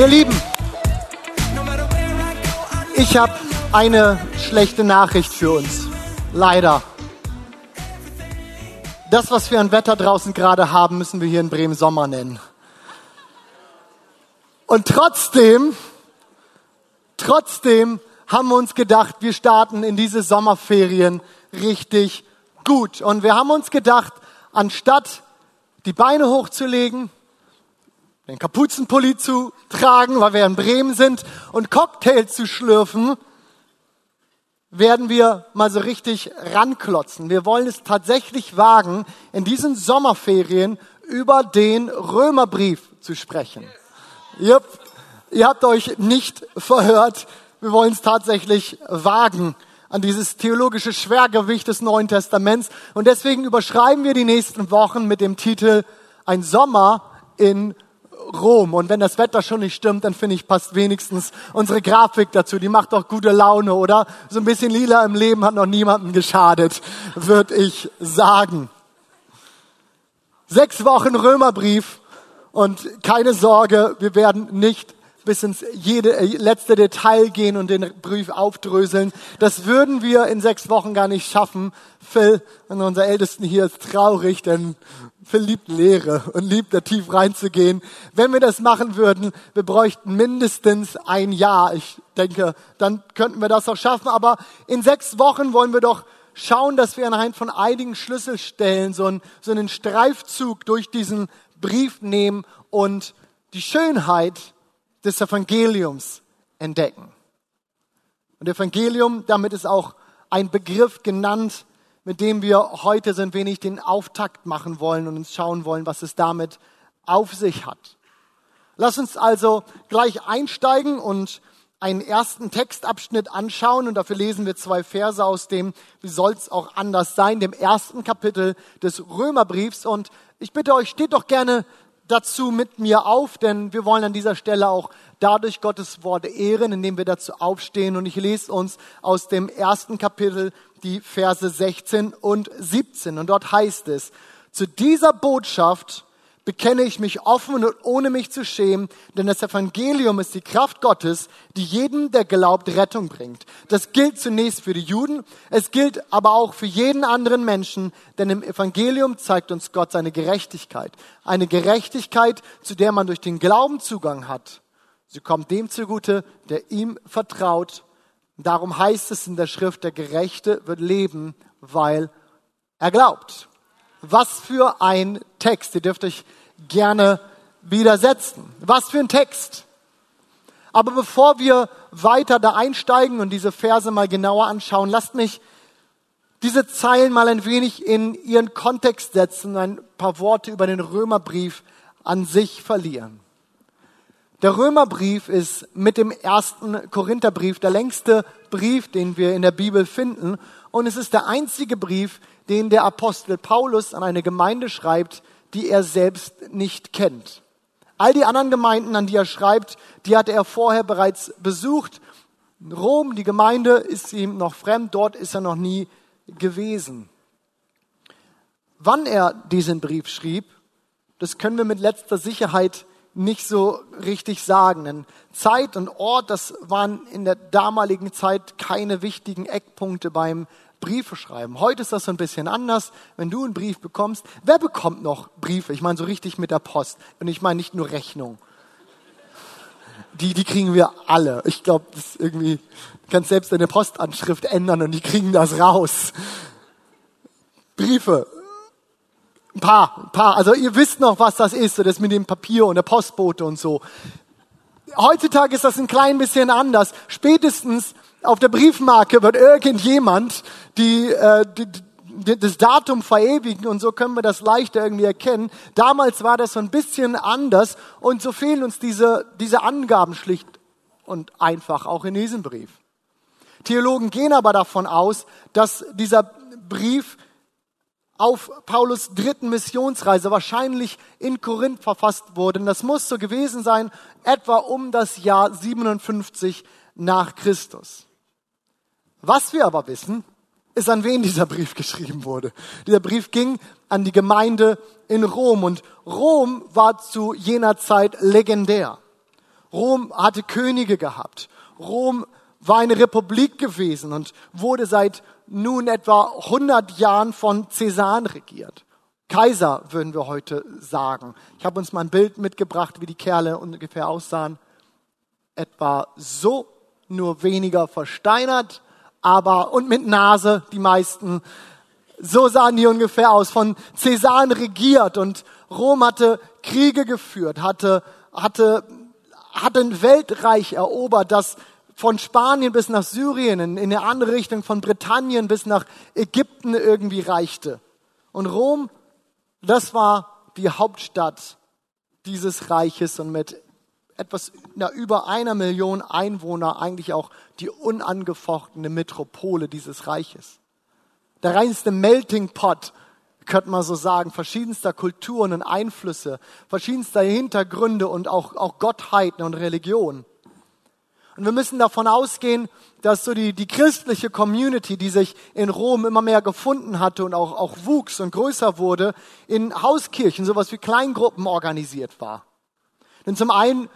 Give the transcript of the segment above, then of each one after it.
Ihr Lieben, ich habe eine schlechte Nachricht für uns. Leider. Das, was wir an Wetter draußen gerade haben, müssen wir hier in Bremen Sommer nennen. Und trotzdem, trotzdem haben wir uns gedacht, wir starten in diese Sommerferien richtig gut. Und wir haben uns gedacht, anstatt die Beine hochzulegen, den Kapuzenpulli zu tragen, weil wir in Bremen sind, und Cocktail zu schlürfen, werden wir mal so richtig ranklotzen. Wir wollen es tatsächlich wagen, in diesen Sommerferien über den Römerbrief zu sprechen. Yep. Ihr habt euch nicht verhört. Wir wollen es tatsächlich wagen an dieses theologische Schwergewicht des Neuen Testaments. Und deswegen überschreiben wir die nächsten Wochen mit dem Titel Ein Sommer in Rom. Und wenn das Wetter schon nicht stimmt, dann finde ich, passt wenigstens unsere Grafik dazu. Die macht doch gute Laune, oder? So ein bisschen lila im Leben hat noch niemandem geschadet, würde ich sagen. Sechs Wochen Römerbrief und keine Sorge, wir werden nicht bis ins jede, äh, letzte Detail gehen und den Brief aufdröseln. Das würden wir in sechs Wochen gar nicht schaffen. Phil, unser Ältesten hier, ist traurig, denn Phil liebt Lehre und liebt da tief reinzugehen. Wenn wir das machen würden, wir bräuchten mindestens ein Jahr. Ich denke, dann könnten wir das auch schaffen. Aber in sechs Wochen wollen wir doch schauen, dass wir anhand von einigen Schlüsselstellen so einen, so einen Streifzug durch diesen Brief nehmen und die Schönheit des Evangeliums entdecken. Und Evangelium, damit ist auch ein Begriff genannt, mit dem wir heute so ein wenig den Auftakt machen wollen und uns schauen wollen, was es damit auf sich hat. Lass uns also gleich einsteigen und einen ersten Textabschnitt anschauen und dafür lesen wir zwei Verse aus dem, wie soll es auch anders sein, dem ersten Kapitel des Römerbriefs. Und ich bitte euch, steht doch gerne dazu mit mir auf, denn wir wollen an dieser Stelle auch dadurch Gottes Wort ehren, indem wir dazu aufstehen. Und ich lese uns aus dem ersten Kapitel die Verse 16 und 17. Und dort heißt es, zu dieser Botschaft bekenne ich mich offen und ohne mich zu schämen, denn das Evangelium ist die Kraft Gottes, die jedem, der glaubt, Rettung bringt. Das gilt zunächst für die Juden, es gilt aber auch für jeden anderen Menschen, denn im Evangelium zeigt uns Gott seine Gerechtigkeit. Eine Gerechtigkeit, zu der man durch den Glauben Zugang hat. Sie kommt dem zugute, der ihm vertraut. Darum heißt es in der Schrift, der Gerechte wird leben, weil er glaubt. Was für ein Text. Ihr dürft euch gerne widersetzen. Was für ein Text. Aber bevor wir weiter da einsteigen und diese Verse mal genauer anschauen, lasst mich diese Zeilen mal ein wenig in ihren Kontext setzen, ein paar Worte über den Römerbrief an sich verlieren. Der Römerbrief ist mit dem ersten Korintherbrief der längste Brief, den wir in der Bibel finden. Und es ist der einzige Brief, den der Apostel Paulus an eine Gemeinde schreibt, die er selbst nicht kennt. All die anderen Gemeinden, an die er schreibt, die hatte er vorher bereits besucht. Rom, die Gemeinde, ist ihm noch fremd, dort ist er noch nie gewesen. Wann er diesen Brief schrieb, das können wir mit letzter Sicherheit nicht so richtig sagen. Denn Zeit und Ort, das waren in der damaligen Zeit keine wichtigen Eckpunkte beim Briefe schreiben. Heute ist das so ein bisschen anders. Wenn du einen Brief bekommst, wer bekommt noch Briefe? Ich meine so richtig mit der Post. Und ich meine nicht nur Rechnung. Die, die kriegen wir alle. Ich glaube, das ist irgendwie, du kannst selbst deine Postanschrift ändern und die kriegen das raus. Briefe. Ein paar, ein paar. Also ihr wisst noch, was das ist, das mit dem Papier und der Postbote und so. Heutzutage ist das ein klein bisschen anders. Spätestens auf der Briefmarke wird irgendjemand die, äh, die, die, das Datum verewigen und so können wir das leichter irgendwie erkennen. Damals war das so ein bisschen anders und so fehlen uns diese, diese Angaben schlicht und einfach auch in diesem Brief. Theologen gehen aber davon aus, dass dieser Brief auf Paulus dritten Missionsreise wahrscheinlich in Korinth verfasst wurde. Und das muss so gewesen sein, etwa um das Jahr 57 nach Christus. Was wir aber wissen, ist, an wen dieser Brief geschrieben wurde. Dieser Brief ging an die Gemeinde in Rom und Rom war zu jener Zeit legendär. Rom hatte Könige gehabt. Rom war eine Republik gewesen und wurde seit nun etwa 100 Jahren von Cäsaren regiert. Kaiser würden wir heute sagen. Ich habe uns mal ein Bild mitgebracht, wie die Kerle ungefähr aussahen. Etwa so, nur weniger versteinert, aber und mit Nase die meisten. So sahen die ungefähr aus, von Cäsaren regiert und Rom hatte Kriege geführt, hatte, hatte, hatte ein Weltreich erobert, das von Spanien bis nach Syrien, in, in eine andere Richtung, von Britannien bis nach Ägypten irgendwie reichte. Und Rom, das war die Hauptstadt dieses Reiches und mit etwas na, über einer Million Einwohner eigentlich auch die unangefochtene Metropole dieses Reiches. Der reinste Melting Pot, könnte man so sagen, verschiedenster Kulturen und Einflüsse, verschiedenster Hintergründe und auch, auch Gottheiten und Religionen. Und wir müssen davon ausgehen, dass so die, die christliche Community, die sich in Rom immer mehr gefunden hatte und auch, auch wuchs und größer wurde, in Hauskirchen, sowas wie Kleingruppen organisiert war. Denn zum einen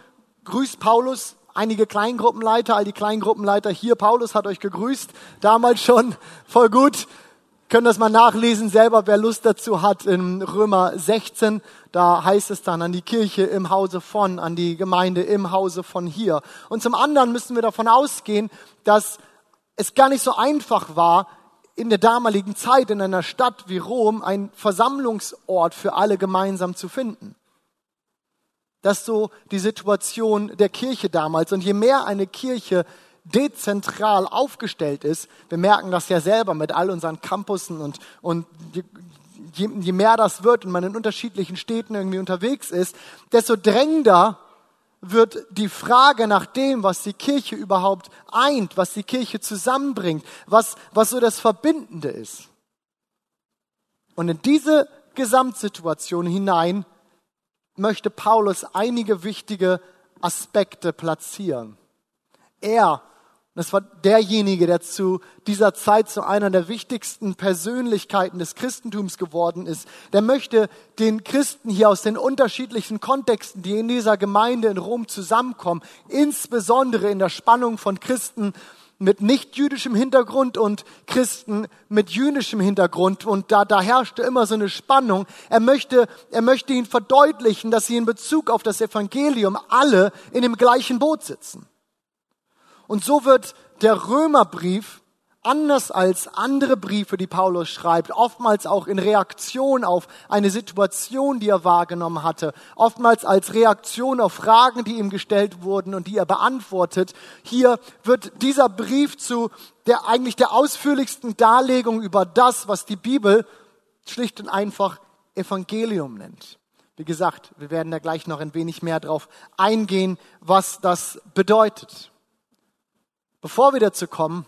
grüßt Paulus einige Kleingruppenleiter, all die Kleingruppenleiter hier. Paulus hat euch gegrüßt, damals schon, voll gut. Können das mal nachlesen selber, wer Lust dazu hat, in Römer 16. Da heißt es dann an die Kirche im Hause von, an die Gemeinde im Hause von hier. Und zum anderen müssen wir davon ausgehen, dass es gar nicht so einfach war, in der damaligen Zeit in einer Stadt wie Rom einen Versammlungsort für alle gemeinsam zu finden. Das so die Situation der Kirche damals. Und je mehr eine Kirche dezentral aufgestellt ist, wir merken das ja selber mit all unseren Campussen und, und je, je mehr das wird und man in unterschiedlichen Städten irgendwie unterwegs ist, desto drängender wird die Frage nach dem, was die Kirche überhaupt eint, was die Kirche zusammenbringt, was, was so das Verbindende ist. Und in diese Gesamtsituation hinein möchte Paulus einige wichtige Aspekte platzieren. Er das war derjenige, der zu dieser Zeit zu einer der wichtigsten Persönlichkeiten des Christentums geworden ist. Der möchte den Christen hier aus den unterschiedlichen Kontexten, die in dieser Gemeinde in Rom zusammenkommen, insbesondere in der Spannung von Christen mit nicht-jüdischem Hintergrund und Christen mit jüdischem Hintergrund. Und da, da herrschte immer so eine Spannung. Er möchte, er möchte ihnen verdeutlichen, dass sie in Bezug auf das Evangelium alle in dem gleichen Boot sitzen. Und so wird der Römerbrief anders als andere Briefe, die Paulus schreibt, oftmals auch in Reaktion auf eine Situation, die er wahrgenommen hatte, oftmals als Reaktion auf Fragen, die ihm gestellt wurden und die er beantwortet. Hier wird dieser Brief zu der eigentlich der ausführlichsten Darlegung über das, was die Bibel schlicht und einfach Evangelium nennt. Wie gesagt, wir werden da gleich noch ein wenig mehr drauf eingehen, was das bedeutet. Bevor wir dazu kommen,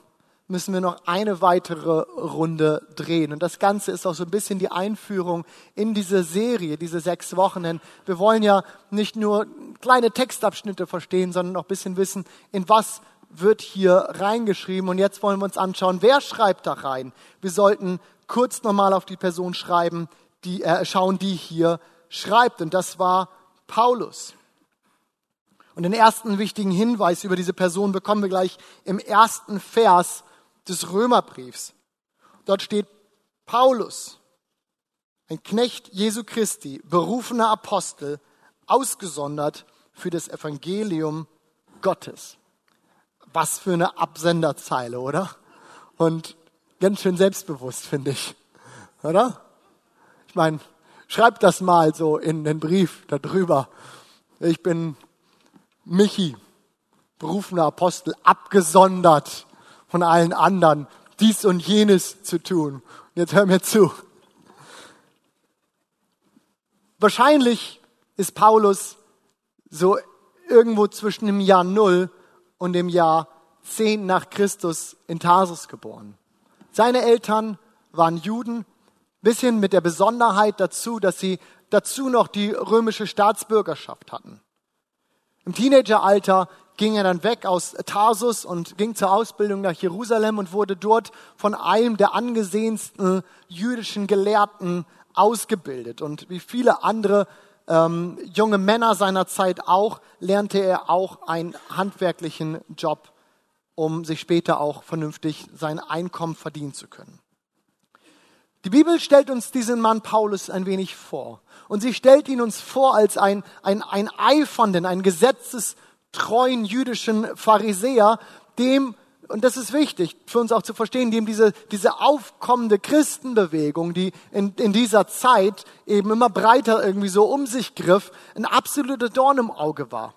müssen wir noch eine weitere Runde drehen. Und das Ganze ist auch so ein bisschen die Einführung in diese Serie, diese sechs Wochen. Denn wir wollen ja nicht nur kleine Textabschnitte verstehen, sondern auch ein bisschen wissen, in was wird hier reingeschrieben. Und jetzt wollen wir uns anschauen, wer schreibt da rein. Wir sollten kurz nochmal auf die Person schreiben, die, äh, schauen, die hier schreibt. Und das war Paulus. Und den ersten wichtigen Hinweis über diese Person bekommen wir gleich im ersten Vers des Römerbriefs. Dort steht Paulus, ein Knecht Jesu Christi, berufener Apostel, ausgesondert für das Evangelium Gottes. Was für eine Absenderzeile, oder? Und ganz schön selbstbewusst, finde ich. Oder? Ich meine, schreibt das mal so in den Brief darüber. Ich bin Michi, berufener Apostel, abgesondert von allen anderen, dies und jenes zu tun. Und jetzt hör mir zu. Wahrscheinlich ist Paulus so irgendwo zwischen dem Jahr Null und dem Jahr 10 nach Christus in Tarsus geboren. Seine Eltern waren Juden, bisschen mit der Besonderheit dazu, dass sie dazu noch die römische Staatsbürgerschaft hatten. Im Teenageralter ging er dann weg aus Tarsus und ging zur Ausbildung nach Jerusalem und wurde dort von einem der angesehensten jüdischen Gelehrten ausgebildet. Und wie viele andere ähm, junge Männer seiner Zeit auch, lernte er auch einen handwerklichen Job, um sich später auch vernünftig sein Einkommen verdienen zu können. Die Bibel stellt uns diesen Mann Paulus ein wenig vor. Und sie stellt ihn uns vor als ein, ein, ein eifernden, ein gesetzestreuen jüdischen Pharisäer, dem und das ist wichtig für uns auch zu verstehen, eben diese, diese aufkommende Christenbewegung, die in, in dieser Zeit eben immer breiter irgendwie so um sich griff, ein absoluter Dorn im Auge war.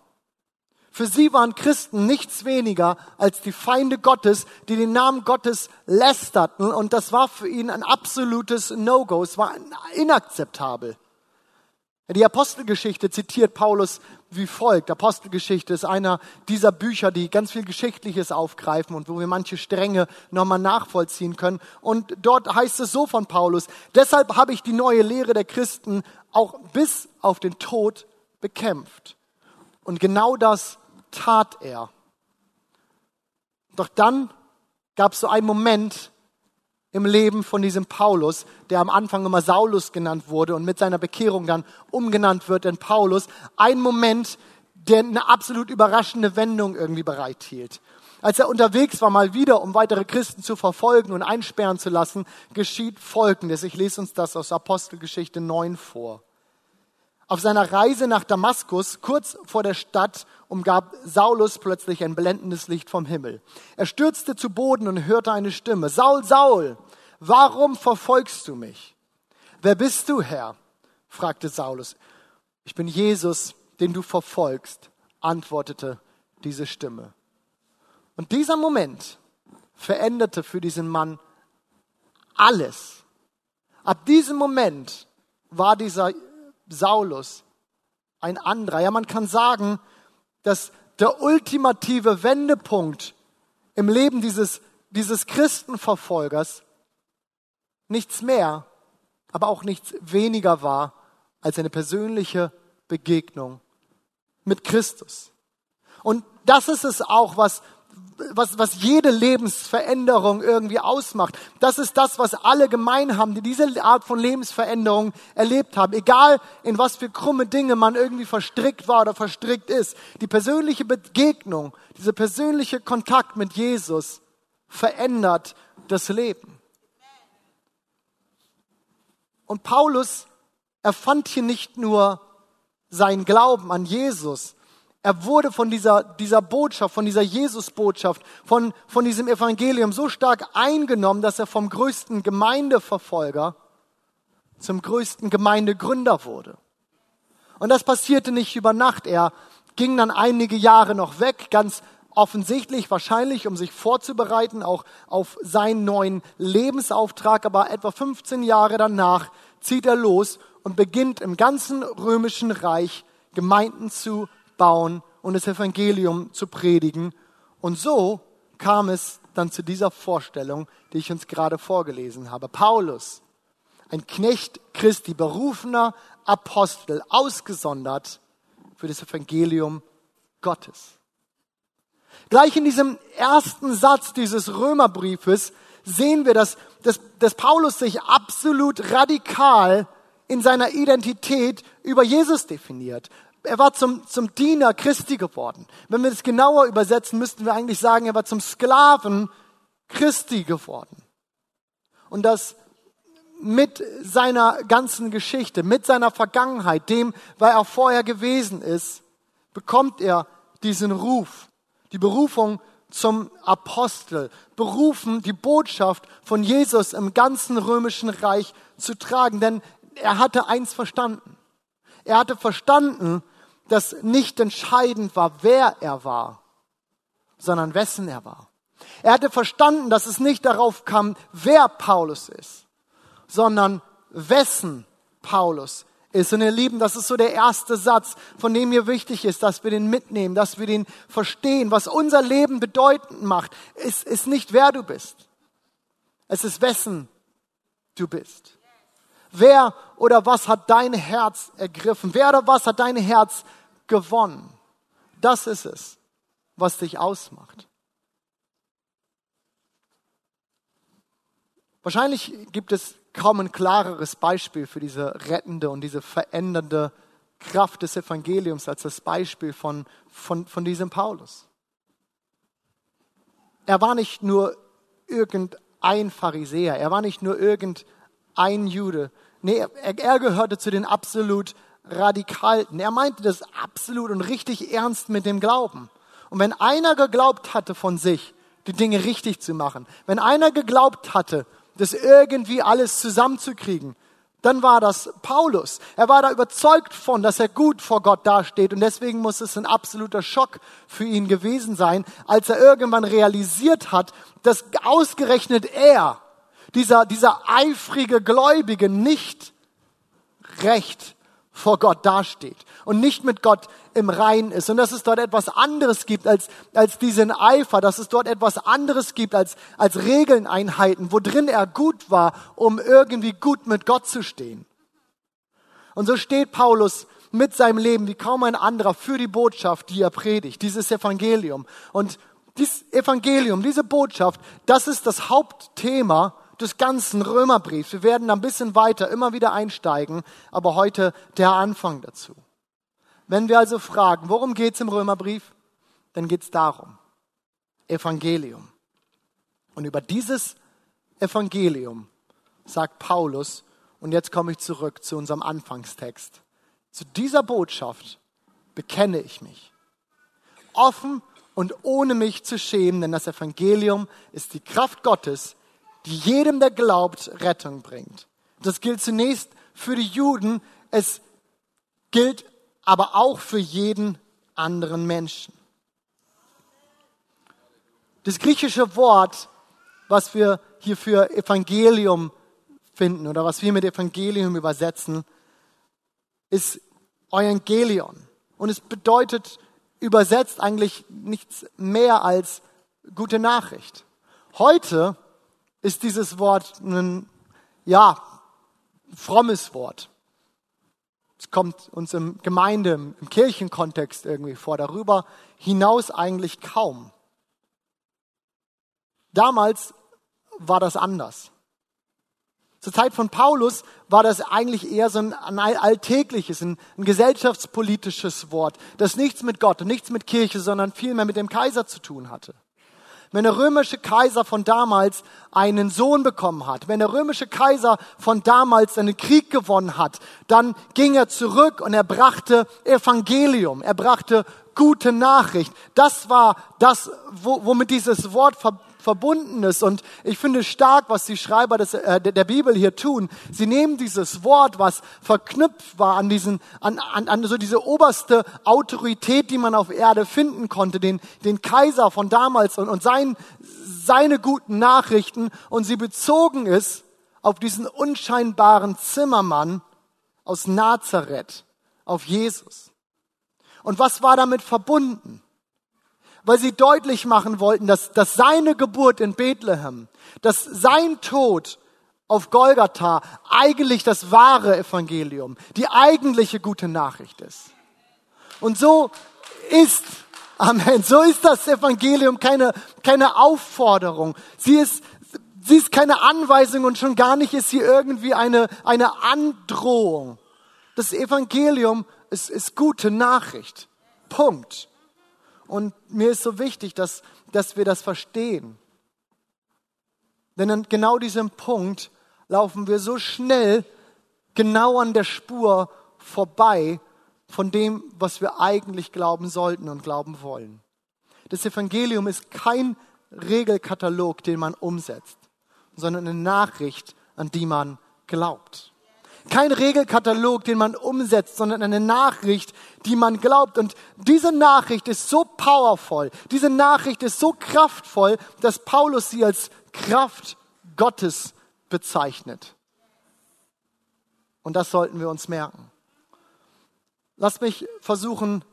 Für sie waren Christen nichts weniger als die Feinde Gottes, die den Namen Gottes lästerten und das war für ihn ein absolutes No-Go, es war inakzeptabel. Die Apostelgeschichte zitiert Paulus wie folgt. Apostelgeschichte ist einer dieser Bücher, die ganz viel Geschichtliches aufgreifen und wo wir manche Stränge nochmal nachvollziehen können. Und dort heißt es so von Paulus, deshalb habe ich die neue Lehre der Christen auch bis auf den Tod bekämpft. Und genau das tat er. Doch dann gab es so einen Moment, im Leben von diesem Paulus, der am Anfang immer Saulus genannt wurde und mit seiner Bekehrung dann umgenannt wird in Paulus, ein Moment, der eine absolut überraschende Wendung irgendwie bereithielt. Als er unterwegs war, mal wieder, um weitere Christen zu verfolgen und einsperren zu lassen, geschieht Folgendes. Ich lese uns das aus Apostelgeschichte 9 vor. Auf seiner Reise nach Damaskus, kurz vor der Stadt, umgab Saulus plötzlich ein blendendes Licht vom Himmel. Er stürzte zu Boden und hörte eine Stimme. Saul, Saul, warum verfolgst du mich? Wer bist du, Herr? fragte Saulus. Ich bin Jesus, den du verfolgst, antwortete diese Stimme. Und dieser Moment veränderte für diesen Mann alles. Ab diesem Moment war dieser Saulus ein anderer. Ja, man kann sagen, dass der ultimative Wendepunkt im Leben dieses, dieses Christenverfolgers nichts mehr, aber auch nichts weniger war als eine persönliche Begegnung mit Christus. Und das ist es auch, was was, was jede Lebensveränderung irgendwie ausmacht. Das ist das, was alle gemein haben, die diese Art von Lebensveränderung erlebt haben. Egal in was für krumme Dinge man irgendwie verstrickt war oder verstrickt ist. Die persönliche Begegnung, dieser persönliche Kontakt mit Jesus verändert das Leben. Und Paulus erfand hier nicht nur seinen Glauben an Jesus, er wurde von dieser, dieser Botschaft, von dieser Jesus-Botschaft, von, von diesem Evangelium so stark eingenommen, dass er vom größten Gemeindeverfolger zum größten Gemeindegründer wurde. Und das passierte nicht über Nacht. Er ging dann einige Jahre noch weg, ganz offensichtlich, wahrscheinlich, um sich vorzubereiten, auch auf seinen neuen Lebensauftrag. Aber etwa 15 Jahre danach zieht er los und beginnt im ganzen römischen Reich Gemeinden zu bauen und das Evangelium zu predigen. Und so kam es dann zu dieser Vorstellung, die ich uns gerade vorgelesen habe. Paulus, ein Knecht Christi, berufener Apostel, ausgesondert für das Evangelium Gottes. Gleich in diesem ersten Satz dieses Römerbriefes sehen wir, dass, dass, dass Paulus sich absolut radikal in seiner Identität über Jesus definiert er war zum, zum Diener Christi geworden. Wenn wir es genauer übersetzen, müssten wir eigentlich sagen, er war zum Sklaven Christi geworden. Und das mit seiner ganzen Geschichte, mit seiner Vergangenheit, dem, weil er vorher gewesen ist, bekommt er diesen Ruf, die Berufung zum Apostel, berufen, die Botschaft von Jesus im ganzen römischen Reich zu tragen. Denn er hatte eins verstanden. Er hatte verstanden, dass nicht entscheidend war, wer er war, sondern wessen er war. Er hatte verstanden, dass es nicht darauf kam, wer Paulus ist, sondern wessen Paulus ist. Und ihr Lieben, das ist so der erste Satz, von dem mir wichtig ist, dass wir den mitnehmen, dass wir den verstehen. Was unser Leben bedeutend macht, ist, ist nicht wer du bist. Es ist wessen du bist. Wer oder was hat dein Herz ergriffen? Wer oder was hat dein Herz gewonnen. Das ist es, was dich ausmacht. Wahrscheinlich gibt es kaum ein klareres Beispiel für diese rettende und diese verändernde Kraft des Evangeliums als das Beispiel von, von, von diesem Paulus. Er war nicht nur irgendein Pharisäer, er war nicht nur irgendein Jude. Nee, er, er gehörte zu den absolut Radikalten. Er meinte das absolut und richtig ernst mit dem Glauben. Und wenn einer geglaubt hatte von sich, die Dinge richtig zu machen, wenn einer geglaubt hatte, das irgendwie alles zusammenzukriegen, dann war das Paulus. Er war da überzeugt von, dass er gut vor Gott dasteht und deswegen muss es ein absoluter Schock für ihn gewesen sein, als er irgendwann realisiert hat, dass ausgerechnet er, dieser, dieser eifrige Gläubige, nicht recht vor Gott dasteht und nicht mit Gott im Rein ist und dass es dort etwas anderes gibt als, als diesen Eifer, dass es dort etwas anderes gibt als, als Regeln, Einheiten, wo drin er gut war, um irgendwie gut mit Gott zu stehen. Und so steht Paulus mit seinem Leben wie kaum ein anderer für die Botschaft, die er predigt, dieses Evangelium. Und dieses Evangelium, diese Botschaft, das ist das Hauptthema des ganzen Römerbriefs. Wir werden ein bisschen weiter immer wieder einsteigen, aber heute der Anfang dazu. Wenn wir also fragen, worum geht es im Römerbrief, dann geht es darum, Evangelium. Und über dieses Evangelium sagt Paulus, und jetzt komme ich zurück zu unserem Anfangstext, zu dieser Botschaft bekenne ich mich. Offen und ohne mich zu schämen, denn das Evangelium ist die Kraft Gottes, die jedem, der glaubt, Rettung bringt. Das gilt zunächst für die Juden, es gilt aber auch für jeden anderen Menschen. Das griechische Wort, was wir hier für Evangelium finden oder was wir mit Evangelium übersetzen, ist Evangelion. Und es bedeutet übersetzt eigentlich nichts mehr als gute Nachricht. Heute ist dieses Wort ein, ja, frommes Wort. Es kommt uns im Gemeinde, im Kirchenkontext irgendwie vor, darüber hinaus eigentlich kaum. Damals war das anders. Zur Zeit von Paulus war das eigentlich eher so ein, alltägliches, ein, ein, gesellschaftspolitisches Wort, das nichts mit Gott und nichts mit Kirche, sondern vielmehr mit dem Kaiser zu tun hatte. Wenn der römische Kaiser von damals einen Sohn bekommen hat, wenn der römische Kaiser von damals einen Krieg gewonnen hat, dann ging er zurück und er brachte Evangelium, er brachte gute Nachricht. Das war das, womit dieses Wort ist. Und ich finde stark, was die Schreiber des, äh, der Bibel hier tun. Sie nehmen dieses Wort, was verknüpft war an diesen, an, an, an so diese oberste Autorität, die man auf Erde finden konnte, den, den Kaiser von damals und, und sein, seine guten Nachrichten. Und sie bezogen es auf diesen unscheinbaren Zimmermann aus Nazareth, auf Jesus. Und was war damit verbunden? Weil sie deutlich machen wollten, dass, dass seine Geburt in Bethlehem, dass sein Tod auf Golgatha eigentlich das wahre Evangelium, die eigentliche gute Nachricht ist. Und so ist, Amen, so ist das Evangelium keine, keine Aufforderung. Sie ist, sie ist keine Anweisung und schon gar nicht ist sie irgendwie eine, eine Androhung. Das Evangelium ist, ist gute Nachricht. Punkt. Und mir ist so wichtig, dass, dass wir das verstehen. Denn an genau diesem Punkt laufen wir so schnell genau an der Spur vorbei von dem, was wir eigentlich glauben sollten und glauben wollen. Das Evangelium ist kein Regelkatalog, den man umsetzt, sondern eine Nachricht, an die man glaubt. Kein Regelkatalog, den man umsetzt, sondern eine Nachricht, die man glaubt. Und diese Nachricht ist so powerful, diese Nachricht ist so kraftvoll, dass Paulus sie als Kraft Gottes bezeichnet. Und das sollten wir uns merken. Lass mich versuchen,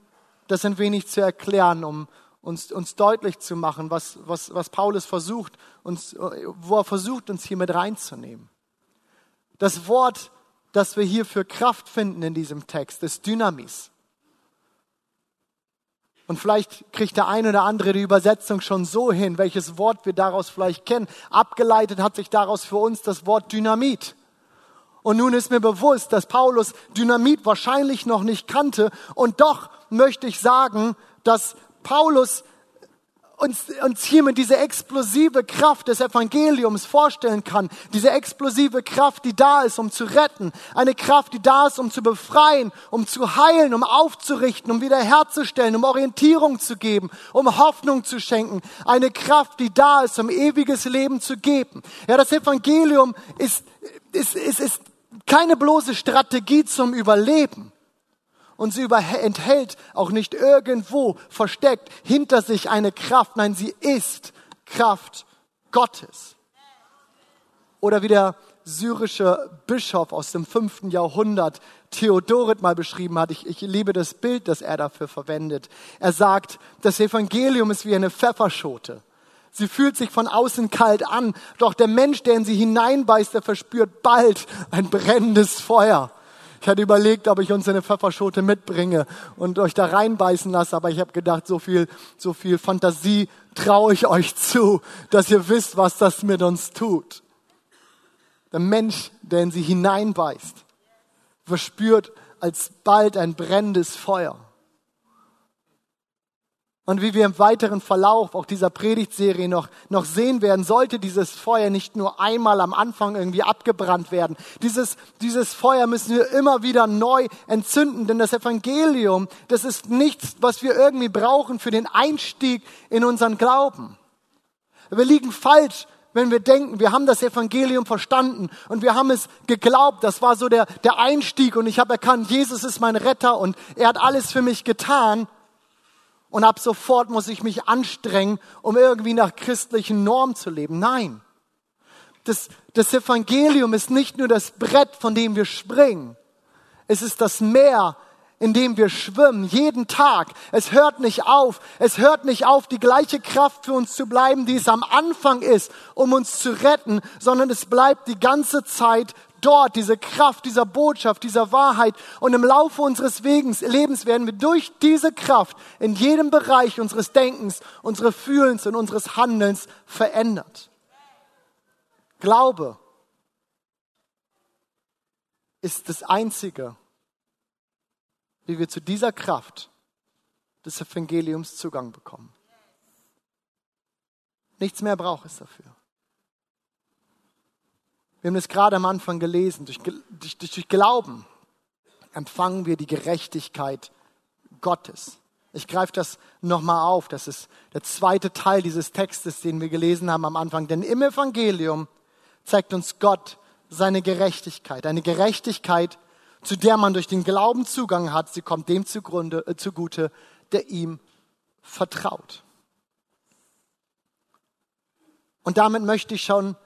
das ein wenig zu erklären, um uns, uns deutlich zu machen, was, was, was Paulus versucht, uns, wo er versucht, uns hier mit reinzunehmen. Das Wort das wir hier für Kraft finden in diesem Text, ist Dynamis. Und vielleicht kriegt der eine oder andere die Übersetzung schon so hin, welches Wort wir daraus vielleicht kennen. Abgeleitet hat sich daraus für uns das Wort Dynamit. Und nun ist mir bewusst, dass Paulus Dynamit wahrscheinlich noch nicht kannte. Und doch möchte ich sagen, dass Paulus uns, uns hiermit diese explosive Kraft des Evangeliums vorstellen kann. Diese explosive Kraft, die da ist, um zu retten. Eine Kraft, die da ist, um zu befreien, um zu heilen, um aufzurichten, um wiederherzustellen, um Orientierung zu geben, um Hoffnung zu schenken. Eine Kraft, die da ist, um ewiges Leben zu geben. Ja, das Evangelium ist, ist, ist, ist keine bloße Strategie zum Überleben und sie enthält auch nicht irgendwo versteckt hinter sich eine Kraft. Nein, sie ist Kraft Gottes. Oder wie der syrische Bischof aus dem fünften Jahrhundert Theodoret mal beschrieben hat. Ich, ich liebe das Bild, das er dafür verwendet. Er sagt, das Evangelium ist wie eine Pfefferschote. Sie fühlt sich von außen kalt an, doch der Mensch, der in sie hineinbeißt, der verspürt bald ein brennendes Feuer. Ich hatte überlegt, ob ich uns eine Pfefferschote mitbringe und euch da reinbeißen lasse, aber ich habe gedacht, so viel, so viel Fantasie traue ich euch zu, dass ihr wisst, was das mit uns tut. Der Mensch, der in sie hineinbeißt, verspürt alsbald ein brennendes Feuer. Und wie wir im weiteren Verlauf auch dieser Predigtserie noch, noch sehen werden, sollte dieses Feuer nicht nur einmal am Anfang irgendwie abgebrannt werden. Dieses, dieses Feuer müssen wir immer wieder neu entzünden, denn das Evangelium, das ist nichts, was wir irgendwie brauchen für den Einstieg in unseren Glauben. Wir liegen falsch, wenn wir denken, wir haben das Evangelium verstanden und wir haben es geglaubt, das war so der, der Einstieg und ich habe erkannt, Jesus ist mein Retter und er hat alles für mich getan und ab sofort muss ich mich anstrengen, um irgendwie nach christlichen Normen zu leben. Nein. Das, das Evangelium ist nicht nur das Brett, von dem wir springen. Es ist das Meer, in dem wir schwimmen, jeden Tag. Es hört nicht auf. Es hört nicht auf, die gleiche Kraft für uns zu bleiben, die es am Anfang ist, um uns zu retten, sondern es bleibt die ganze Zeit dort, diese Kraft dieser Botschaft, dieser Wahrheit. Und im Laufe unseres Wegens, Lebens werden wir durch diese Kraft in jedem Bereich unseres Denkens, unseres Fühlens und unseres Handelns verändert. Glaube ist das Einzige, wie wir zu dieser Kraft des Evangeliums Zugang bekommen. Nichts mehr braucht es dafür. Wir haben es gerade am Anfang gelesen. Durch, durch, durch Glauben empfangen wir die Gerechtigkeit Gottes. Ich greife das nochmal auf. Das ist der zweite Teil dieses Textes, den wir gelesen haben am Anfang. Denn im Evangelium zeigt uns Gott seine Gerechtigkeit. Eine Gerechtigkeit, zu der man durch den Glauben Zugang hat. Sie kommt dem zugrunde, äh, zugute, der ihm vertraut. Und damit möchte ich schon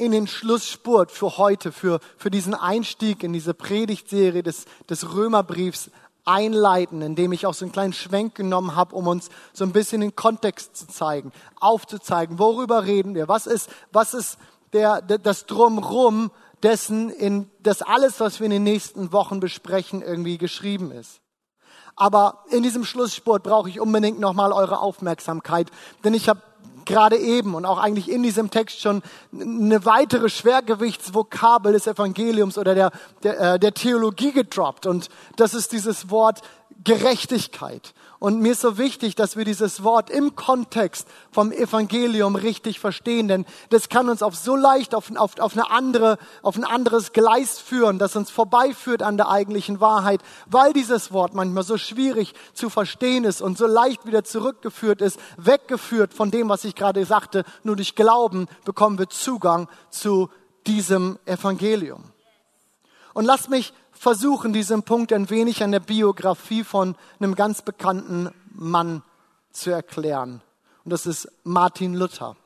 in den Schlussspurt für heute, für, für diesen Einstieg in diese Predigtserie des, des Römerbriefs einleiten, indem ich auch so einen kleinen Schwenk genommen habe, um uns so ein bisschen den Kontext zu zeigen, aufzuzeigen, worüber reden wir, was ist, was ist der, das Drumrum dessen, in das alles, was wir in den nächsten Wochen besprechen, irgendwie geschrieben ist. Aber in diesem Schlussspurt brauche ich unbedingt nochmal eure Aufmerksamkeit, denn ich habe gerade eben und auch eigentlich in diesem Text schon eine weitere Schwergewichtsvokabel des Evangeliums oder der, der, äh, der Theologie gedroppt. Und das ist dieses Wort Gerechtigkeit. Und mir ist so wichtig, dass wir dieses Wort im Kontext vom Evangelium richtig verstehen, denn das kann uns auf so leicht auf, auf, auf, eine andere, auf ein anderes Gleis führen, das uns vorbeiführt an der eigentlichen Wahrheit, weil dieses Wort manchmal so schwierig zu verstehen ist und so leicht wieder zurückgeführt ist, weggeführt von dem, was ich gerade sagte. Nur durch Glauben bekommen wir Zugang zu diesem Evangelium. Und lass mich versuchen, diesen Punkt ein wenig an der Biografie von einem ganz bekannten Mann zu erklären. Und das ist Martin Luther.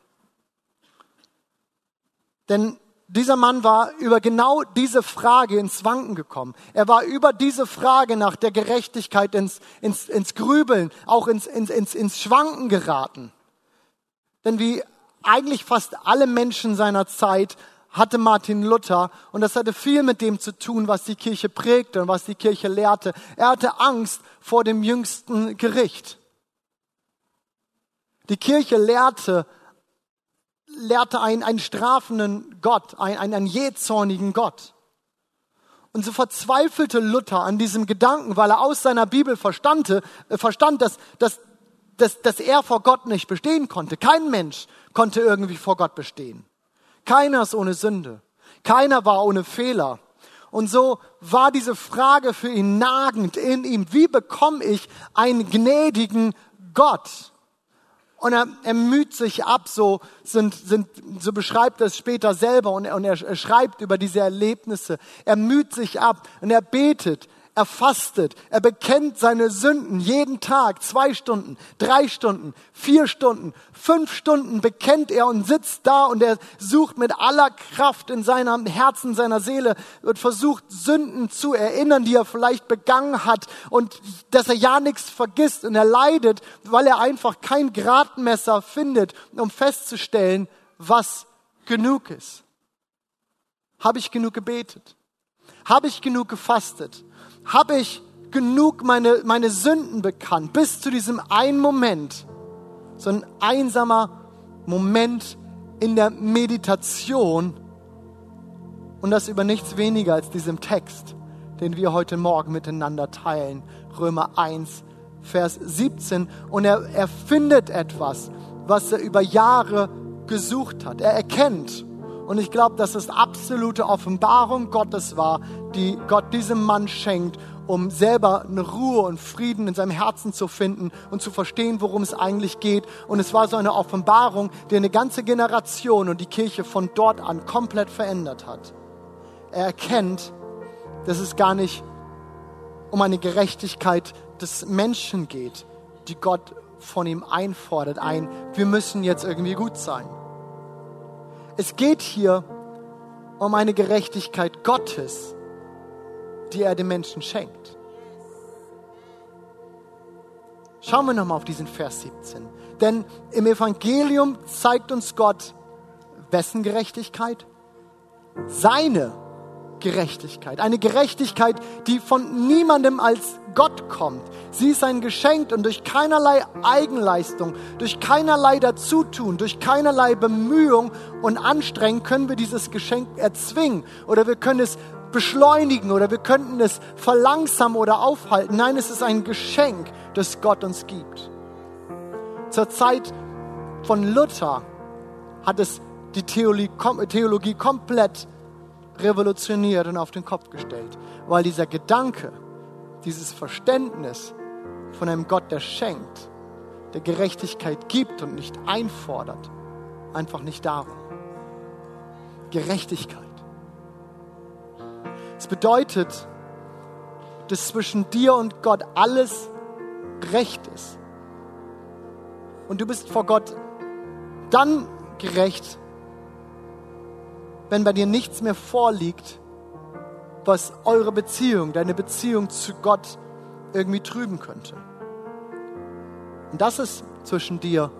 Denn dieser Mann war über genau diese Frage ins Wanken gekommen. Er war über diese Frage nach der Gerechtigkeit ins, ins, ins Grübeln, auch ins, ins, ins, ins Schwanken geraten. Denn wie eigentlich fast alle Menschen seiner Zeit hatte Martin Luther und das hatte viel mit dem zu tun, was die Kirche prägte und was die Kirche lehrte. Er hatte Angst vor dem jüngsten Gericht. Die Kirche lehrte lehrte einen, einen strafenden Gott, einen, einen, einen jähzornigen Gott. Und so verzweifelte Luther an diesem Gedanken, weil er aus seiner Bibel verstand, äh, verstand dass, dass, dass, dass er vor Gott nicht bestehen konnte. Kein Mensch konnte irgendwie vor Gott bestehen. Keiner ist ohne Sünde. Keiner war ohne Fehler. Und so war diese Frage für ihn nagend in ihm. Wie bekomme ich einen gnädigen Gott? Und er, er müht sich ab, so, sind, sind, so beschreibt er es später selber und er, und er schreibt über diese Erlebnisse. Er müht sich ab und er betet. Er fastet, er bekennt seine Sünden jeden Tag, zwei Stunden, drei Stunden, vier Stunden, fünf Stunden bekennt er und sitzt da und er sucht mit aller Kraft in seinem Herzen, seiner Seele und versucht Sünden zu erinnern, die er vielleicht begangen hat und dass er ja nichts vergisst und er leidet, weil er einfach kein Gradmesser findet, um festzustellen, was genug ist. Habe ich genug gebetet? Habe ich genug gefastet? Habe ich genug meine, meine Sünden bekannt, bis zu diesem einen Moment, so ein einsamer Moment in der Meditation und das über nichts weniger als diesem Text, den wir heute Morgen miteinander teilen, Römer 1, Vers 17. Und er, er findet etwas, was er über Jahre gesucht hat. Er erkennt, und ich glaube, dass es absolute Offenbarung Gottes war, die Gott diesem Mann schenkt, um selber eine Ruhe und Frieden in seinem Herzen zu finden und zu verstehen, worum es eigentlich geht. Und es war so eine Offenbarung, die eine ganze Generation und die Kirche von dort an komplett verändert hat. Er erkennt, dass es gar nicht um eine Gerechtigkeit des Menschen geht, die Gott von ihm einfordert, ein, wir müssen jetzt irgendwie gut sein. Es geht hier um eine Gerechtigkeit Gottes, die er dem Menschen schenkt. Schauen wir nochmal auf diesen Vers 17. Denn im Evangelium zeigt uns Gott, wessen Gerechtigkeit? Seine Gerechtigkeit. Eine Gerechtigkeit, die von niemandem als Gott kommt. Sie ist ein Geschenk und durch keinerlei Eigenleistung, durch keinerlei Dazutun, durch keinerlei Bemühung und Anstrengung können wir dieses Geschenk erzwingen oder wir können es beschleunigen oder wir könnten es verlangsamen oder aufhalten. Nein, es ist ein Geschenk, das Gott uns gibt. Zur Zeit von Luther hat es die Theologie, Theologie komplett revolutioniert und auf den Kopf gestellt, weil dieser Gedanke, dieses Verständnis von einem Gott, der schenkt, der Gerechtigkeit gibt und nicht einfordert, einfach nicht da war. Gerechtigkeit. Es bedeutet, dass zwischen dir und Gott alles recht ist. Und du bist vor Gott dann gerecht, wenn bei dir nichts mehr vorliegt, was eure Beziehung, deine Beziehung zu Gott irgendwie trüben könnte. Und das ist zwischen dir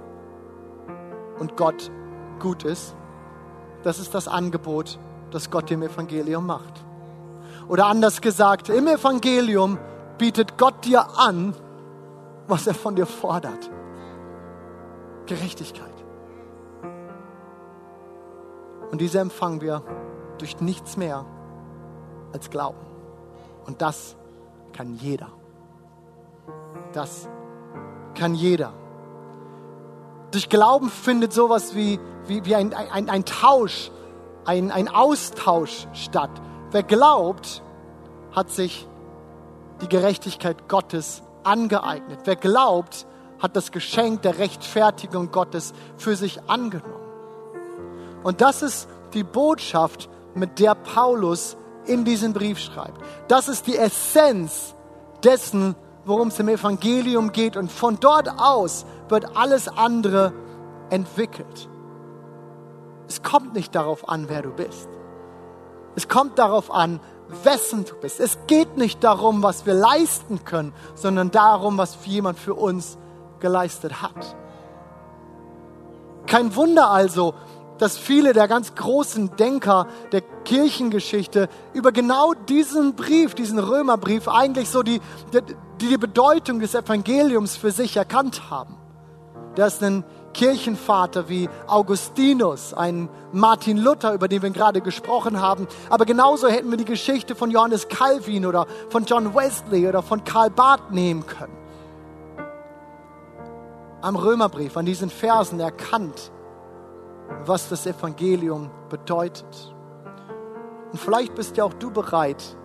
und Gott gut ist. Das ist das Angebot, das Gott im Evangelium macht. Oder anders gesagt, im Evangelium bietet Gott dir an, was er von dir fordert. Gerechtigkeit. Und diese empfangen wir durch nichts mehr als Glauben. Und das kann jeder. Das kann jeder. Durch Glauben findet sowas wie, wie, wie ein, ein, ein Tausch, ein, ein Austausch statt. Wer glaubt, hat sich die Gerechtigkeit Gottes angeeignet. Wer glaubt, hat das Geschenk der Rechtfertigung Gottes für sich angenommen. Und das ist die Botschaft, mit der Paulus in diesen Brief schreibt. Das ist die Essenz dessen, worum es im Evangelium geht. Und von dort aus wird alles andere entwickelt. Es kommt nicht darauf an, wer du bist. Es kommt darauf an, wessen du bist. Es geht nicht darum, was wir leisten können, sondern darum, was jemand für uns geleistet hat. Kein Wunder also, dass viele der ganz großen Denker der Kirchengeschichte über genau diesen Brief, diesen Römerbrief, eigentlich so die, die, die Bedeutung des Evangeliums für sich erkannt haben. Da ist ein Kirchenvater wie Augustinus, ein Martin Luther, über den wir gerade gesprochen haben. Aber genauso hätten wir die Geschichte von Johannes Calvin oder von John Wesley oder von Karl Barth nehmen können. Am Römerbrief, an diesen Versen erkannt, was das Evangelium bedeutet. Und vielleicht bist ja auch du bereit,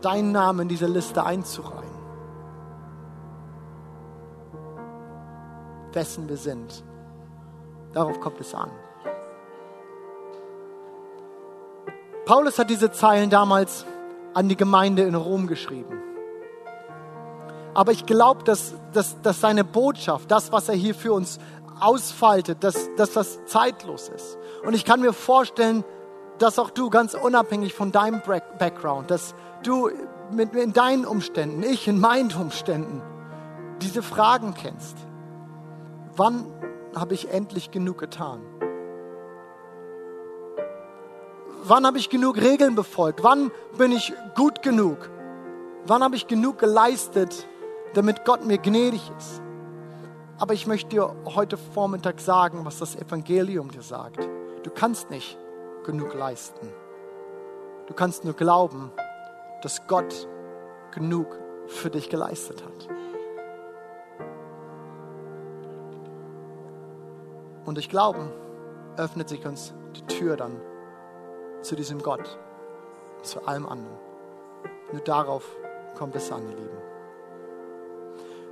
deinen Namen in diese Liste einzureihen. Wessen wir sind. Darauf kommt es an. Paulus hat diese Zeilen damals an die Gemeinde in Rom geschrieben. Aber ich glaube, dass, dass, dass seine Botschaft, das, was er hier für uns ausfaltet, dass, dass das zeitlos ist. Und ich kann mir vorstellen, dass auch du ganz unabhängig von deinem Background, dass du mit, in deinen Umständen, ich in meinen Umständen, diese Fragen kennst. Wann habe ich endlich genug getan? Wann habe ich genug Regeln befolgt? Wann bin ich gut genug? Wann habe ich genug geleistet, damit Gott mir gnädig ist? Aber ich möchte dir heute Vormittag sagen, was das Evangelium dir sagt. Du kannst nicht genug leisten. Du kannst nur glauben, dass Gott genug für dich geleistet hat. Und durch Glauben öffnet sich uns die Tür dann zu diesem Gott, zu allem anderen. Nur darauf kommt es an, ihr Lieben.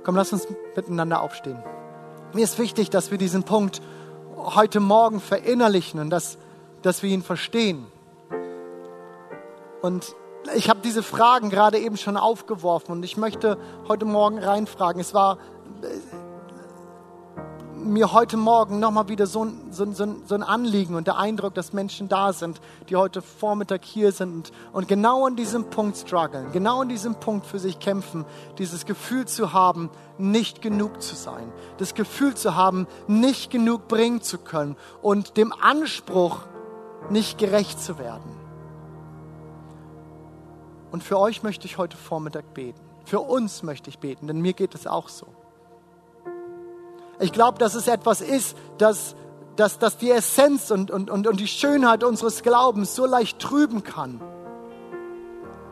Komm, lass uns miteinander aufstehen. Mir ist wichtig, dass wir diesen Punkt heute Morgen verinnerlichen und dass, dass wir ihn verstehen. Und ich habe diese Fragen gerade eben schon aufgeworfen und ich möchte heute Morgen reinfragen. Es war mir heute Morgen nochmal wieder so, so, so, so, ein Anliegen und der Eindruck, dass Menschen da sind, die heute Vormittag hier sind und, und genau an diesem Punkt strugglen, genau an diesem Punkt für sich kämpfen, dieses Gefühl zu haben, nicht genug zu sein, das Gefühl zu haben, nicht genug bringen zu können und dem Anspruch, nicht gerecht zu werden. Und für euch möchte ich heute Vormittag beten. Für uns möchte ich beten, denn mir geht es auch so. Ich glaube, dass es etwas ist, das, das, das die Essenz und, und, und, und die Schönheit unseres Glaubens so leicht trüben kann.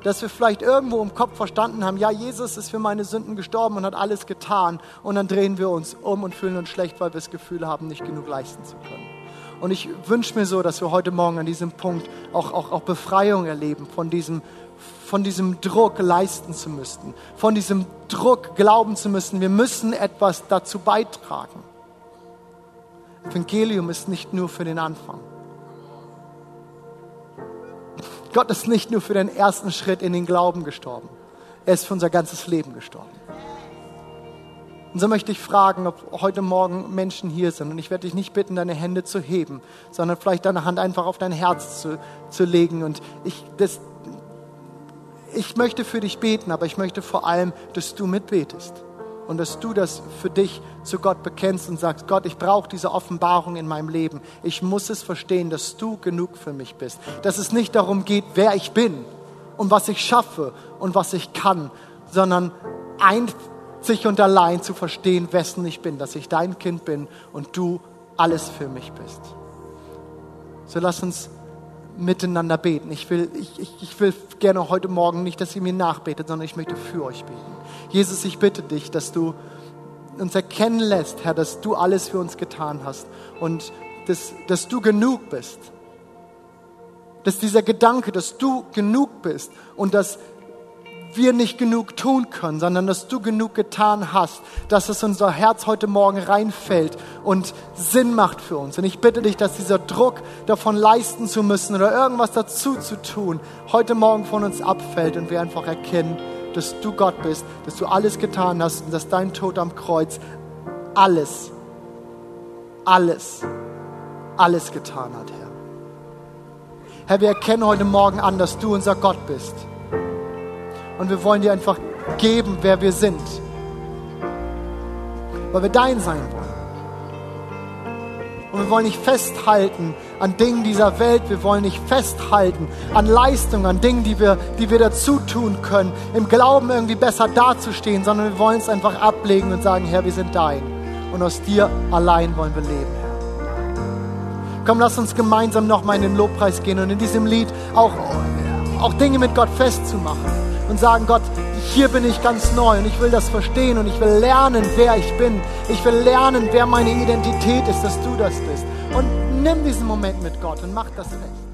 Dass wir vielleicht irgendwo im Kopf verstanden haben, ja, Jesus ist für meine Sünden gestorben und hat alles getan. Und dann drehen wir uns um und fühlen uns schlecht, weil wir das Gefühl haben, nicht genug leisten zu können. Und ich wünsche mir so, dass wir heute Morgen an diesem Punkt auch, auch, auch Befreiung erleben von diesem, von diesem Druck leisten zu müssen, von diesem Druck glauben zu müssen, wir müssen etwas dazu beitragen. Evangelium ist nicht nur für den Anfang. Gott ist nicht nur für den ersten Schritt in den Glauben gestorben. Er ist für unser ganzes Leben gestorben. Und so möchte ich fragen, ob heute Morgen Menschen hier sind. Und ich werde dich nicht bitten, deine Hände zu heben, sondern vielleicht deine Hand einfach auf dein Herz zu, zu legen. Und ich, das, ich möchte für dich beten, aber ich möchte vor allem, dass du mitbetest und dass du das für dich zu Gott bekennst und sagst, Gott, ich brauche diese Offenbarung in meinem Leben. Ich muss es verstehen, dass du genug für mich bist. Dass es nicht darum geht, wer ich bin und was ich schaffe und was ich kann, sondern einzig und allein zu verstehen, wessen ich bin, dass ich dein Kind bin und du alles für mich bist. So lass uns miteinander beten. Ich will, ich, ich, ich will gerne heute Morgen nicht, dass ihr mir nachbetet, sondern ich möchte für euch beten. Jesus, ich bitte dich, dass du uns erkennen lässt, Herr, dass du alles für uns getan hast und dass, dass du genug bist. Dass dieser Gedanke, dass du genug bist und dass wir nicht genug tun können, sondern dass du genug getan hast, dass es unser Herz heute Morgen reinfällt und Sinn macht für uns. Und ich bitte dich, dass dieser Druck davon leisten zu müssen oder irgendwas dazu zu tun, heute Morgen von uns abfällt und wir einfach erkennen, dass du Gott bist, dass du alles getan hast und dass dein Tod am Kreuz alles, alles, alles getan hat, Herr. Herr, wir erkennen heute Morgen an, dass du unser Gott bist und wir wollen dir einfach geben, wer wir sind. Weil wir dein sein wollen. Und wir wollen nicht festhalten an Dingen dieser Welt. Wir wollen nicht festhalten an Leistungen, an Dingen, die wir, die wir dazu tun können, im Glauben irgendwie besser dazustehen, sondern wir wollen es einfach ablegen und sagen, Herr, wir sind dein. und aus dir allein wollen wir leben. Komm, lass uns gemeinsam nochmal in den Lobpreis gehen und in diesem Lied auch, auch Dinge mit Gott festzumachen und sagen, Gott, hier bin ich ganz neu und ich will das verstehen und ich will lernen, wer ich bin. Ich will lernen, wer meine Identität ist, dass du das bist. Und nimm diesen Moment mit Gott und mach das fest.